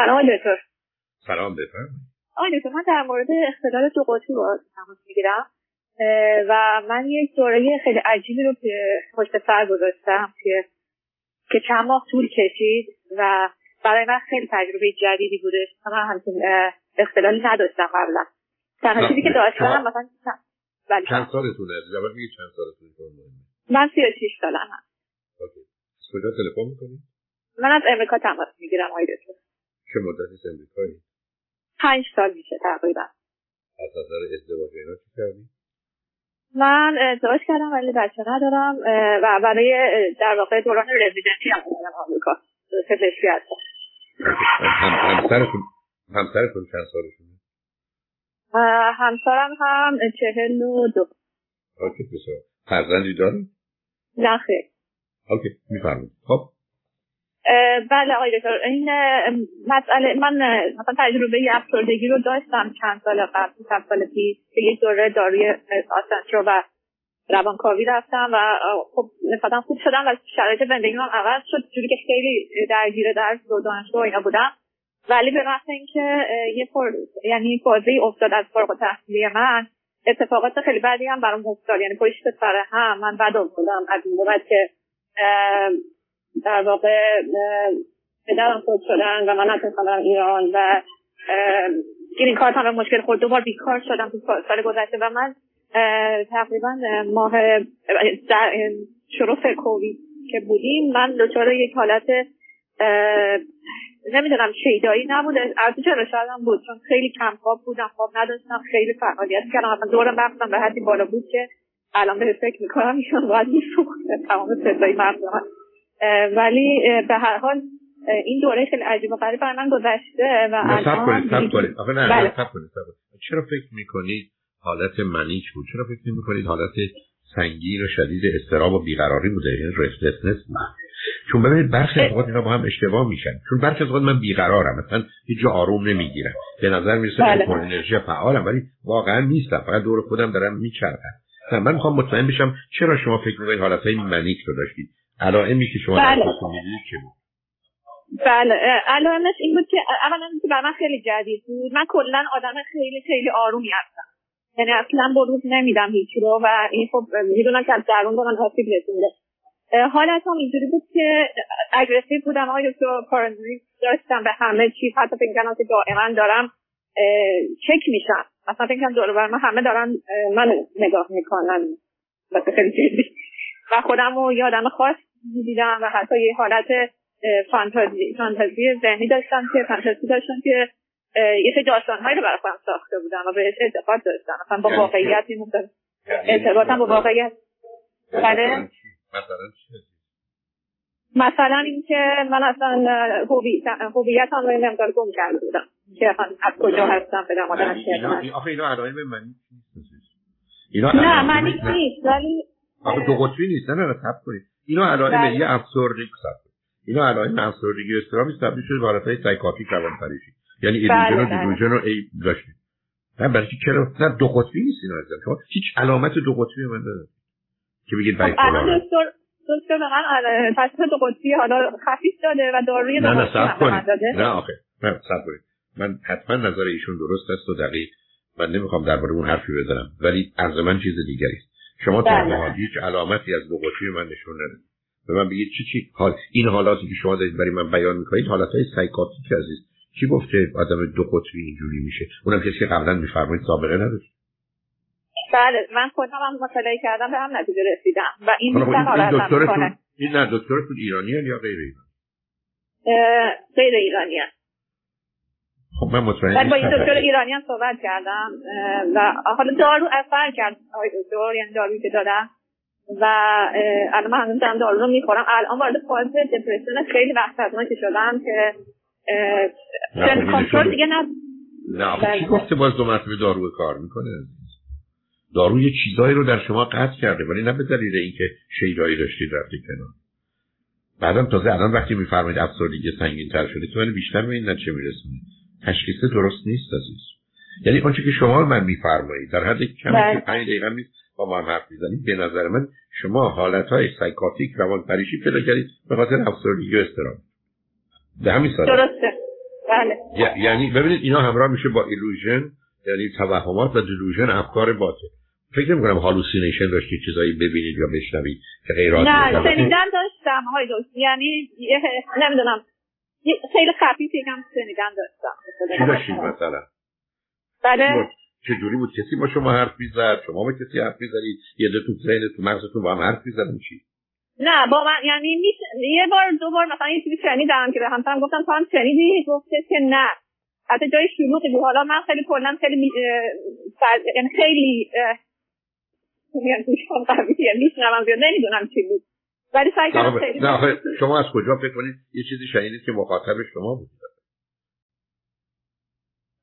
سلام دکتر. سلام بفرمایید. آقای دکتر من در مورد اختلال دو قطبی با تماس می‌گیرم و من یک دوره خیلی عجیبی رو پشت سر گذاشتم که که چند ماه طول کشید و برای من خیلی تجربه جدیدی بودش من همچین اختلالی نداشتم قبلا. تنها چیزی که داشتم مثلا بله. چند سالتونه جواب میگه چند سالتونه من سی و شیش سالم هم اوکی. از کجا تلفن می‌کنید؟ من از امریکا تماس می‌گیرم آقای دکتر. چه مدتی از امریکایی پنج سال میشه تقریبا. از نظر ازدواج اینا چی کردی؟ من ازدواج کردم ولی بچه ندارم و برای در واقع دوران رزیدنتی هم بودم آمریکا. پزشکی هستم. همسرتون همسرتون چند سالشونه؟ همسرم هم چهل و دو. OK بسیار. فرزندی داری؟ نه خیلی OK میفرمید خب. بله آقای دکتر. این مسئله من مثلا تجربه افسردگی رو داشتم چند سال قبل چند سال پیش. که یک دوره داروی آسنترا و روانکاوی رفتم و خب نسبتا خوب شدم و شرایط زندگی هم عوض شد. جوری که خیلی درگیر درس و دانشگاه اینا بودم. ولی به محض اینکه یه پر یعنی بازی افتاد از فارغ التحصیلی من. اتفاقات خیلی بعدی هم برام افتاد. یعنی پشت سر هم من بعد افتادم از این که در واقع پدرم خود شدن و من نتونستم ایران و گرین کارت هم مشکل خورد. دوبار بیکار شدم تو سال گذشته و من تقریبا ماه در شروع کووید که بودیم من دچار یک حالت نمی‌دونم شیدایی نبود از چرا شاید بود چون خیلی کم خواب بودم خواب نداشتم خیلی فعالیت کردم. اصلا دور مغزم به حدی بالا بود که الان به فکر می‌کنم ایشون باید میسوخت تمام صدای مغزم ولی به هر حال این دوره خیلی عجیب و غریب من گذشته و الان سب کنید آخه نه بله. سب کنید چرا فکر می‌کنید حالت منیک بود؟ چرا فکر می‌کنید حالت سنگین و شدید استراب و بیقراری بوده؟ این رستلسنس چون ببینید برخی از اوقات اینا با هم اشتباه میشن. چون برخی از اوقات من بیقرارم. مثلا هیچ جا آروم نمی‌گیرم. به نظر می‌رسه بله. پر انرژی فعالم ولی واقعا نیستم. فقط دور خودم دارم میچرخم. من می‌خوام مطمئن بشم چرا شما فکر می‌کنید حالت های منیک رو داشتید. علائمی که شما بله. بود؟ بله. علائمش این بود که اولا که برای من خیلی جدید بود. من کلا آدم خیلی خیلی آرومی هستم. یعنی اصلا بروز نمیدم هیچ رو و این خب می‌دونم که از درون به من آسیب رسونده حالت هم اینجوری بود که اگرسیو بودم. آقای دکتر پارانویک داشتم به همه چیز. حتی فکر کنم که دائما دارم چک میشم. اصلا فکر کنم دور من همه دارن من نگاه می‌کنن. مثلا خیلی جدی. و خودم رو یادم خاص دیدم و حتی یه حالت فانتازی فانتازی ذهنی داشتم که فانتازی داشتم که یه سری داستانهایی رو برای خودم ساخته بودم و بهش اعتقاد داشتم. مثلا با یعنی واقعیت میموندم ارتباطم با واقعیت. بله. مثلا اینکه من اصلا هویت هم رو نمدار گم کرده بودم که از کجا هستم به آدم آخه اینا علائم منی نه منی نیست ولی آخه دو قطبی نیست نه نه کنید. اینا علائم بله. یه افسردگی سب اینا علائم افسردگی استرامی تبدیل شده به حالتهای سایکاتیک روان پریشی یعنی ایلوژن و بله، دیلوژن بله. و ای داشتید نه برای چرا؟ نه دو قطبی نیست اینا عزیزم شما هیچ علامت دو قطبی من داره که بگید خب الان دکتر دکتر به من تشخیص دو قطبی حالا خفیف داده و داروی نه نه صبر کنید. نه آخه. نه صبر کنید. من حتما نظر ایشون درست است و دقیق. من نمی‌خوام درباره اون حرفی بزنم. ولی عرض من چیز دیگری است. شما تا هیچ علامتی از دو قطبی من نشون ندید. به من بگید چی چی؟ حال این حالاتی که شما دارید برای من بیان می‌کنید حالت های سایکاتیک عزیز. کی گفته آدم دو قطبی اینجوری میشه؟ اونم کسی که قبلا میفرمایید سابقه نداشت. بله من خودم هم مطالعه کردم به هم نتیجه رسیدم. و این حالت دکترتون این نه دکترتون ایرانی یا غیر ایرانی؟ غیر ایرانی خب من مطمئن با این دکتر ایرانی هم صحبت کردم و حالا دارو اثر کرد. آقای دکتر یعنی دارویی که دادم. و الان من هنوز دارم دارو رو می‌خورم. الان وارد فاز دپرسیون خیلی وحشتناکی شدم که self خب کنترل دیگه نه نه خب چی گفته باز دو مرتبه دارو کار می‌کنه؟ دارو یه چیزایی رو در شما قطع کرده ولی نه به دلیل اینکه شیدایی داشتید رفتی کنار. بعدم تازه الان وقتی میفرمایید افسردگی سنگین تر شده تو من بیشتر به این نتیجه میرسونید تشخیص درست نیست عزیز. یعنی آنچه که شما من میفرمایید در حد کمی که 5 دقیقه نیست با ما هم حرف می‌زنید به نظر من شما حالتهای psychotic روان پریشی پیدا کردید به خاطر افسردگی و استرام به همین سال درسته. بله. یعنی ببینید اینا همراه میشه با illusion یعنی توهمات و delusion افکار باطل. فکر نمی کنم hallucination داشتی چیزایی ببینید یا بشنوید که غیرات نه شنیدن داشتم های دوست. یعنی نمی‌دونم. خیلی خفیف یکم شنیدن داشتم. چی داشتید مثلا؟ بله. چه جوری بود؟ کسی با شما حرف می‌زد؟ شما با کسی حرف می‌زدید یه دو تو ذهن تو مغزتون با هم حرف می‌زدن چی؟ نه با من یعنی میش... یه بار دو بار مثلا یه چیزی شنیدم که به همسرم گفتم تو هم شنیدی؟ گفته که نه. حتی جای شروعی بود. حالا من خیلی کلا خیلی می... یعنی خیلی میشنوم زیاد. نمی‌دونم چی بود. ولی سعی کردم خیلی نه شما از کجا فکر کنید؟ یه چیزی شنیدید که مخاطب شما بود.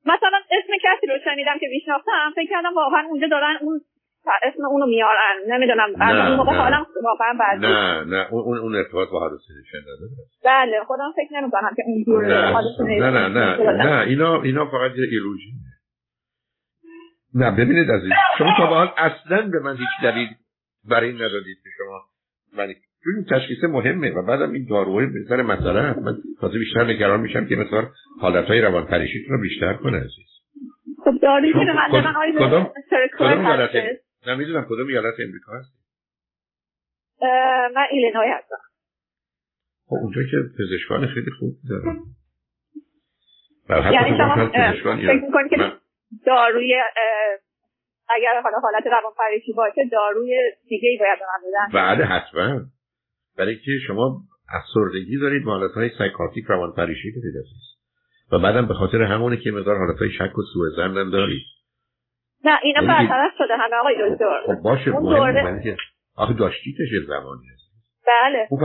مثلا اسم کسی رو شنیدم که میشناختم فکر کردم واقعا اونجا دارن اون اسم اونو میارن. نمی‌دونم اون موقع حالم واقعا بعد نه نه اون اون ارتباط با هالوسینیشن نداره بله خودم فکر نمی‌کنم که اون نه نه نه نه اینا اینا فقط یه ایلوژینه نه ببینید عزیز شما تا به حال اصلا به من هیچ دلیل برای این ندادید که شما من چون این تشخیص مهمه و بعدم این داروهای بهتر مسئله من تازه بیشتر نگران میشم که مثلا حالتهای روان پریشیتون رو بیشتر کنه عزیز. خب داروی که من کدوم کدوم ایالت نمی‌دونم کدوم ایالت امریکا هست. من ایلینوی هستم. خب اونجا که پزشکان خیلی خوب دارن. یعنی شما فکر می‌کنید که داروی اگر حالا حالت روان پریشی باشه داروی دیگه ای باید من بدن؟ بله حتما. برای که شما افسردگی دارید و حالتهای سایکاتیک روان پریشی دارید و بعدم به خاطر همونه که مقدار حالتهای شک و سوء زن دارید. نه اینا برطرف شده همه آقای دکتر. خب باشه مهم آخه داشتیتش زمانی هست. بله. خوب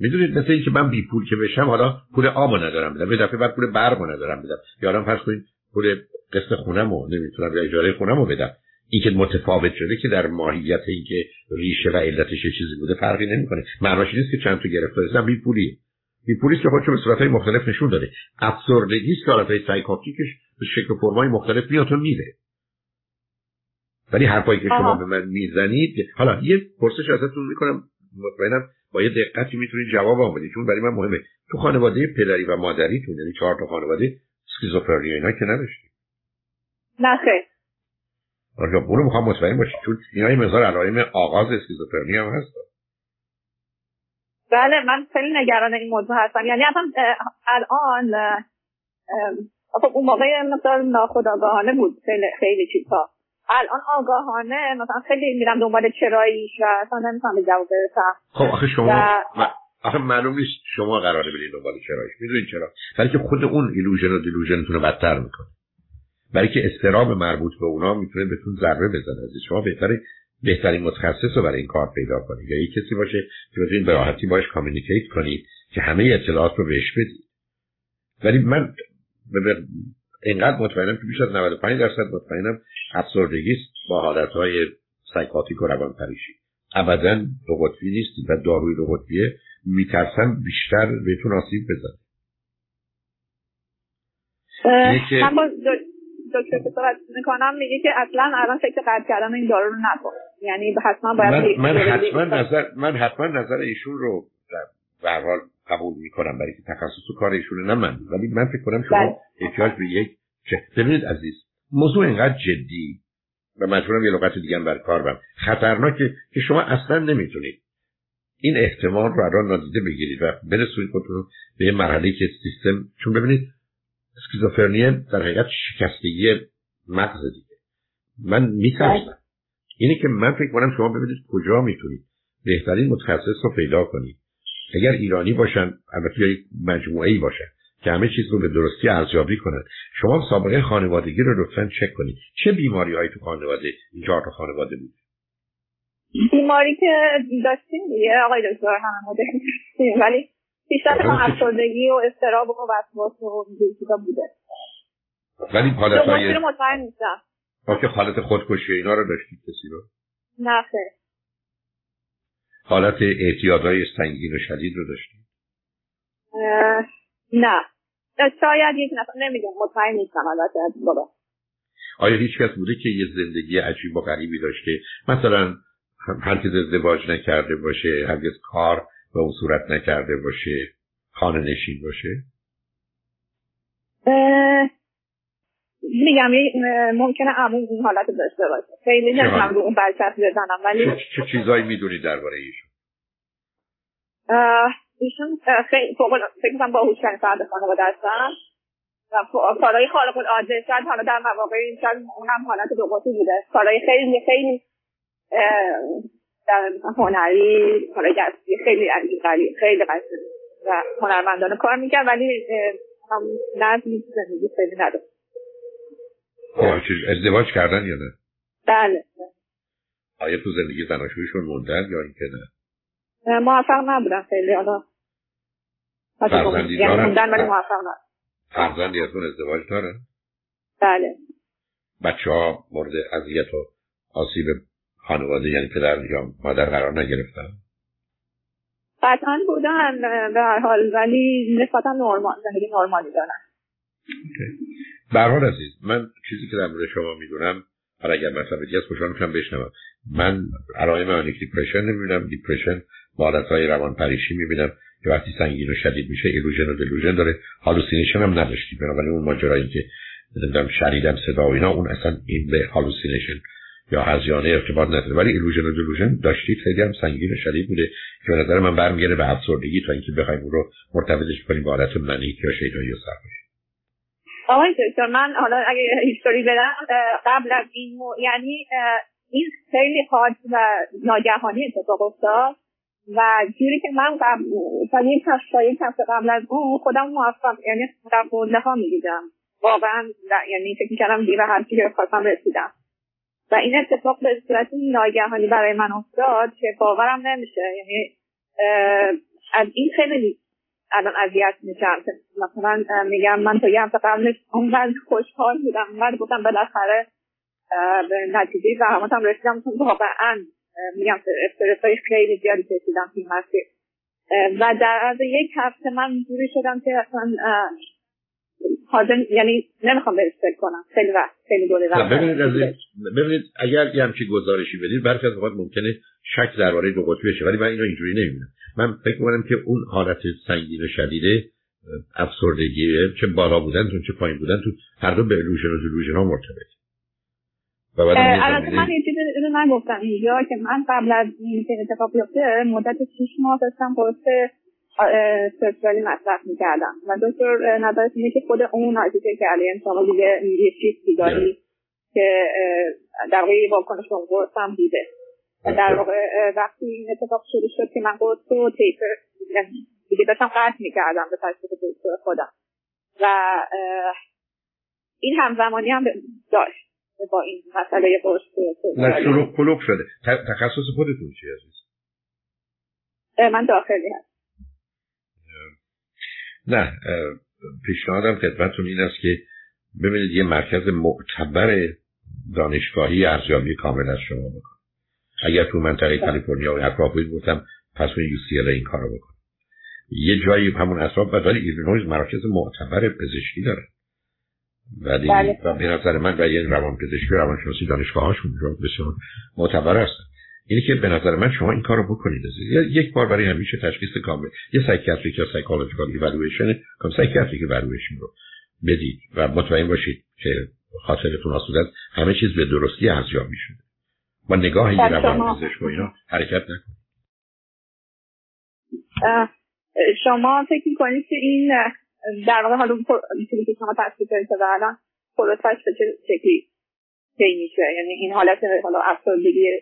می‌دونید مثل این که من بی پول که بشم حالا پول آبو ندارم بدم. به دفعه بعد پول برقو ندارم بدم. یا الان فرض کنید پول قسط خونمو نمی‌تونم یا اجاره خونمو بدم. این که متفاوت شده که در ماهیت این که ریشه و علتش یه چیزی بوده فرقی نمی‌کنه. معناش نیست که چند تا گرفتار هستم بی پولی بی پولیس که خودشو به صورتهای مختلف نشون داده. افسردگی است که حالتهای سایکوتیکش به شکل و فرمای مختلف میاد و میره. ولی حرفایی که شما به من می‌زنید حالا یه پرسش ازتون می‌کنم. مطمئنم با یه دقتی می‌تونید جواب بدید چون برای من مهمه. تو خانواده پدری و مادریتون یعنی چهار تا خانواده اسکیزوفرنی اینا که نداشتید نه خیر. اونو می‌خوام مطمئن باشید چون اینا یه مقدار علائم آغاز اسکیزوفرنی هم هست. بله من خیلی نگران این موضوع هستم. یعنی اصلا الان خب اون موقع مقدار ناخداگاهانه بود خیلی خیلی چیزها. الان آگاهانه مثلا خیلی میرم دنبال چراییش و اصلا نمی‌تونم جواب برسم. خب آخه شما و... آخه معلوم نیست شما قراره برید دنبال چراییش. می‌دونید چرا؟ برای که خود اون ایلوژن و دیلوژنتون رو بدتر می‌کنه. برای که استراب مربوط به اونا می‌تونه بهتون ضربه بزنه از شما بهتره بهترین متخصص رو برای این کار پیدا کنید. یا یک کسی باشه که بتونید به راحتی باش communicate کنید که همه اطلاعات رو بهش بدید. ولی من اینقدر مطمئنم که بیش از 95 درصد مطمئنم افسردگی است با حالتهای psychotic و روان پریشی ابدا دو قطبی نیست و داروی دو قطبیه. میترسم بیشتر بهتون آسیب بزنه. دکتر که صحبت می‌کنم میگه که اصلا الان فکر قطع کردن این دارو رو نکن. یعنی حتما باید من, من حتما نظر من حتما نظر ایشون رو در حال قبول می‌کنم برای که تخصص و کار ایشونه نه من ولی من فکر کنم شما بله. احتیاج به یک ببینید عزیز موضوع اینقدر جدی و مجبورم یه لغت دیگه بر کار برم. خطرناکه که شما اصلا نمی‌تونید این احتمال رو الان نادیده بگیرید و برسونید خودتون به یه مرحله که سیستم چون ببینید اسکیزوفرنی در حقیقت شکستگی مغز دیگه. من میترسم. اینه که من فکر کنم شما ببینید کجا می‌تونید بهترین متخصص رو پیدا کنید. اگر ایرانی باشن البته یک مجموعه ای باشن که همه چیز رو به درستی ارزیابی کنند شما سابقه خانوادگی رو لطفا چک کنید. چه بیماری هایی تو خانواده این چهار خانواده بود؟ بیماری که داشتیم دیگه آقای دکتر همه ولی بیشتر افسردگی و استراب و وسواس و چیزا بوده. ولی حالت های مطمئن نیستم. که حالت خودکشی اینا رو داشتید کسی رو؟ نه خیر. حالت اعتیادهای سنگین و شدید رو داشتید؟ نه. شاید یک نفر نمی‌دونم مطمئن نیستم البته. بابا. آیا هیچ کس بوده که یه زندگی عجیب و غریبی داشته؟ مثلا هرگز ازدواج نکرده باشه هرگز کار به اون صورت نکرده باشه خانه نشین باشه؟ میگم ممکنه عموم این حالت داشته باشه. خیلی نمی‌دونم رو اون برچسب بزنم ولی چه چیزایی می‌دونید درباره ایشون؟ ایشون خیلی فکر کنم باهوشترین فرد خانواده هستن. و کارهای خارق العاده شاید حالا در مواقع شاید اونم حالت دو بوده. کارهای خیلی خیلی در هنری کارهای دستی خیلی غریب خیلی قشنگ و هنرمندانه کار می‌کرد ولی هم نظمی زندگی خیلی نداشت ازدواج کردن یا نه؟ بله آیا تو زندگی زناشویشون موندن یا اینکه نه؟ موفق نبودن خیلی حالا فرزندی دارن؟ ولی موفق نبودن فرزندی ازتون ازدواج دارن؟ بله بچه ها مورد اذیت و آسیب خانواده یعنی پدر یا مادر قرار نگرفتن؟ قطعا بودن به هر حال ولی نسبتا نرمال زندگی نرمالی دارن. به حال عزیز من چیزی که در مورد شما می‌دونم حالا اگر مثلا دیگه از خوشحال میشم بشنوم. من علائم manic depression نمی‌بینم depression با حالتهای روان پریشی می‌بینم. که وقتی سنگین و شدید میشه illusion و delusion داره. hallucination هم نداشتی بنابراین اون ماجرایی که نمی‌دونم شنیدم صدا و اینا اون اصلا این به hallucination یا هذیانه ارتباط نداره. ولی illusion و delusion داشتید خیلی هم سنگین و شدید بوده که به نظر من برمیگرده به افسردگی تا اینکه بخوایم اون رو مرتبطش کنیم با حالت manic یا شیدایی و سرخوشی. آقای دکتر من حالا اگه history بدم قبل از این مو... یعنی این خیلی حاد و ناگهانی اتفاق افتاد و جوری که من قبل تا یک هفته یک هفته قبل از اون خودم موفق یعنی در قله ها می‌دیدم. واقعا یعنی فکر می‌کردم دیگه هر چی که خواستم رسیدم. و این اتفاق به صورت ناگهانی برای من افتاد که باورم نمیشه. یعنی از این خیلی الان اذیت میشم. مثلا میگم من تا یه هفته قبلش اونقدر خوشحال بودم. اونقدر گفتم بالاخره به نتیجه زحماتم رسیدم. چون واقعا میگم استرس های خیلی زیادی کشیدم توی مسیر. و در از یک هفته من جوری شدم که اصلا حاضر یعنی نمی‌خوام بهش فکر کنم. خیلی وقت خیلی دوره وقت. ببینید ببینید اگر یه همچین گزارشی بدید برخی از اوقات ممکنه شک درباره دو قطبی بشه ولی من اینو اینجوری نمی‌بینم. من فکر می‌کنم که اون حالت سنگین و شدیده افسردگی چه بالا بودن چه پایین بودن تو هر دو به الوژن و دلوژن ها مرتبط البته من یه چیزی نگفتم اینجا که من قبل از این اتفاق بیفته مدت 6 ماه داشتم قرص سرچالی مصرف می‌کردم. و دکتر نظرش اینه که خود اون نتیجه کرده یعنی شما دیگه یه چیزی داری که در واقع واکنش اون قرص هم دیده. در واقع وقتی این اتفاق شروع شد که من قرص و تیپر دیگه داشتم قطع می‌کردم به تصدیق دکتر خودم. و این همزمانی هم داشت با این مسئله قرص نه شروع کلوب شده. تخصص خودتون چی عزیز من داخلی هست نه پیشنهادم خدمتتون این است که ببینید یه مرکز معتبر دانشگاهی ارزیابی کامل از شما بکن اگر تو منطقه کالیفرنیا و اطراف بودم پس اون یو سی این کارو بکن یه جایی همون اطراف ولی ایلینویز مراکز معتبر پزشکی داره. ولی بله. و به نظر من و یه روان پزشکی و روانشناسی دانشگاه هاشون بسیار معتبر هستن. اینی که به نظر من شما این کارو بکنید. یک بار برای همیشه تشخیص کامل. یه psychiatric یا psychological evaluation کام psychiatric evaluation رو بدید و مطمئن باشید که خاطرتون آسوده است همه چیز به درستی ارزیابی میشه با نگاه این روان پزشک و اینا حرکت نکنید شما فکر می‌کنید که این در واقع حالا چیزی که شما تصویر دارید و الان پروسش به چه شکلی طی میشه؟ یعنی این حالت حالا افسردگی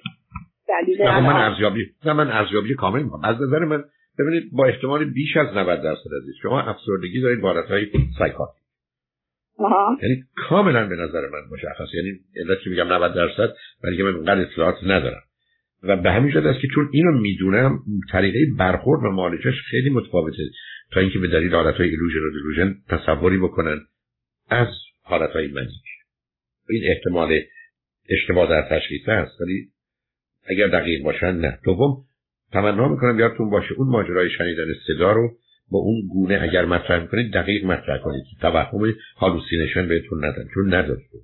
نه من ارزیابی نه من ارزیابی کامل می‌کنم. از نظر من ببینید با احتمال بیش از 90 درصد عزیز شما افسردگی دارید با های سایکاتیک یعنی کاملا به نظر من مشخص. یعنی علت که میگم 90 درصد ولی که من اونقدر اطلاعات ندارم. و به همین جهت است که چون اینو می‌دونم طریقه برخورد و معالجش خیلی متفاوته. تا اینکه به دلیل های ایلوژن و دلوژن تصوری بکنن از های منیک این احتمال اشتباه در تشخیص هست ولی اگر دقیق باشن نه. دوم تمنا می‌کنم یادتون باشه اون ماجرای شنیدن صدا رو با اون گونه اگر مطرح کنید دقیق مطرح کنید. که توهم هالوسینشن بهتون ندن چون نداشته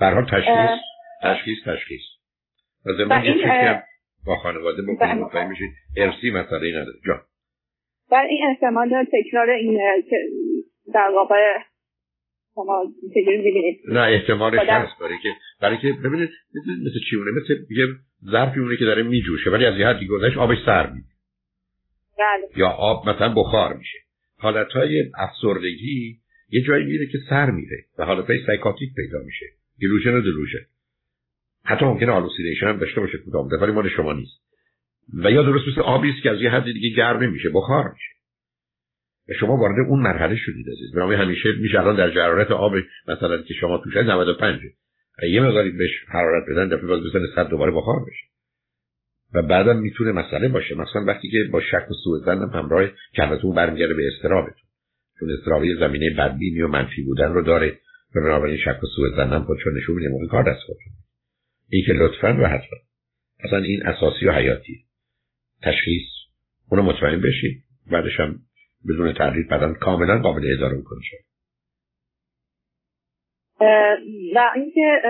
برحال تشخیص. تشخیص تشخیص. و زمان یه چیزی با خانواده بکنید مطمئن میشید ارسی مسئله نداره. جان. در این احتمال تکرار این در واقع شما می‌بینید؟ نه احتمالش هست برای که برای که ببینید مثل چی اونه؟ مثل یه ظرفی اونه که داره میجوشه ولی از یه حدی گذشت آبش سر بله. یا آب مثلا بخار میشه. حالتهای افسردگی یه جایی میره که سر میره و حالتهای psychotic پیدا میشه. delusion و delusion حتی ممکنه hallucination هم داشته باشه کدام ولی مال شما نیست. و یا درست مثل آبی است که از یه حد دیگه گرم نمیشه بخار میشه. شما وارد اون مرحله شدید عزیز. برای همیشه میشه الان در حرارت آب مثلا که شما توش 95 یه مقداری بهش حرارت بدن دفعه باز بزنه صد دوباره بخار بشه. و بعدم می‌تونه مسئله باشه. مثلا وقتی که با شک و سوء ظن همراه کلتون برمیگرده به استرابتون چون استرابی زمینه بدبینی و منفی بودن رو داره و بنابراین شک و سوء زن هم خودشون نشون میده موقع کار دست خودتون. این که لطفا و حتما. اصلا این اساسی و حیاتی. تشخیص. اونو مطمئن بشید بعدش هم بدون تردید بدن کاملا قابل اداره می‌کنه شد. و اینکه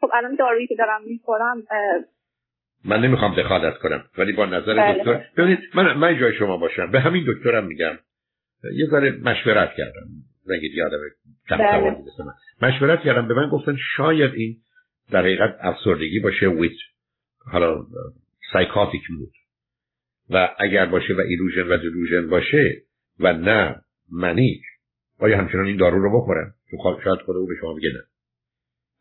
خب الان دارویی که دارم می‌خورم من نمی‌خوام دخالت کنم ولی با نظر بله. دکتر ببینید من من جای شما باشم. به همین دکترم میگم. یه ذره مشورت کردم. نگید یادم کم بله. مشورت کردم. به من گفتن شاید این در حقیقت افسردگی باشه ویت حالا سایکاتیک بود و اگر باشه و ایلوژن و دلوژن باشه و نه منیک آیا همچنان این دارو رو بخورم؟ چون شاید خود او به شما بگه نه.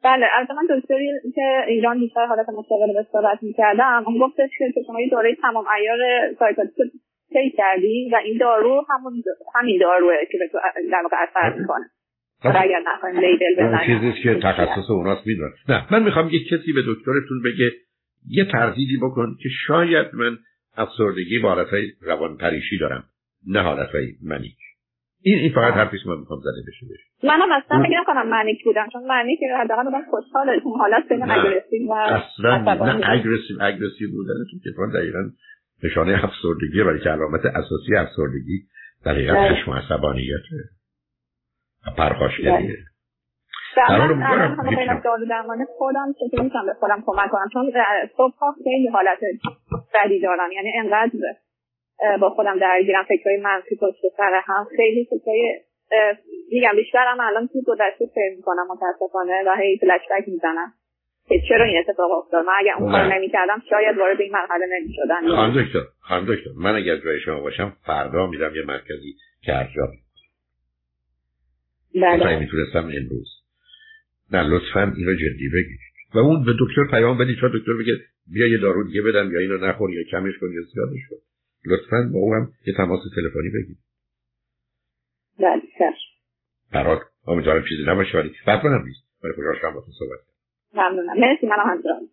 بله از من دکتری که ایران بیشتر حالت مشاوره به صورت می‌کردم اون گفتش که شما این دوره تمام ایار سایکاتیک طی کردی و این دارو همون همین داروه که به تو در واقع اثر می‌کنه. اگر نخواهیم لیبل بزنیم. چیزی که تخصص اوناست می‌دونم. نه من می‌خوام یک کسی به دکترتون بگه یه تردیدی بکن که شاید من افسردگی با حالتهای روان پریشی دارم نه حالتهای منیک. این این فقط حرفی که من می‌خوام زده بشه بشه منم اصلا فکر نکنم manic بودم چون manic حداقل آدم خوشحاله اون حالت بین aggressive و اصلا نه aggressive aggressive بودن تو که دقیقا نشانه افسردگی ولی که علامت اساسی افسردگی در حقیقت بله. خشم و عصبانیته پرخاشگریه قرار می‌کنم دارو درمان خودم چطور می‌تونم به خودم کمک کنم. چون صبح خیلی حالت بدی دارم. یعنی انقدر با خودم درگیرم فکرهای منفی پشت سر هم خیلی فکرهای میگم بیشترم الان تو گذشته فکر می‌کنم متاسفانه و هی فلش بک می‌زنم. که چرا این اتفاق افتاد؟ من اگر اون کار نمی‌کردم شاید وارد این مرحله نمی‌شدن خانم دکتر خانم دکتر من اگر جای شما باشم فردا میرم یه مرکزی که ارجاع بله. می‌تونستم امروز؟ نه لطفا این رو جدی بگیرید و اون به دکتر پیام بدید چون دکتر بگه بیا یه دارو دیگه بدم یا اینو نخور یا کمش کن یا زیادش کن. لطفا با او هم یه تماس تلفنی بگید بله برات امیدوارم چیزی نباشه ولی بعد منم نیست. ولی خوشحال شدم با تو صحبت ممنونم. مرسی منم همچنان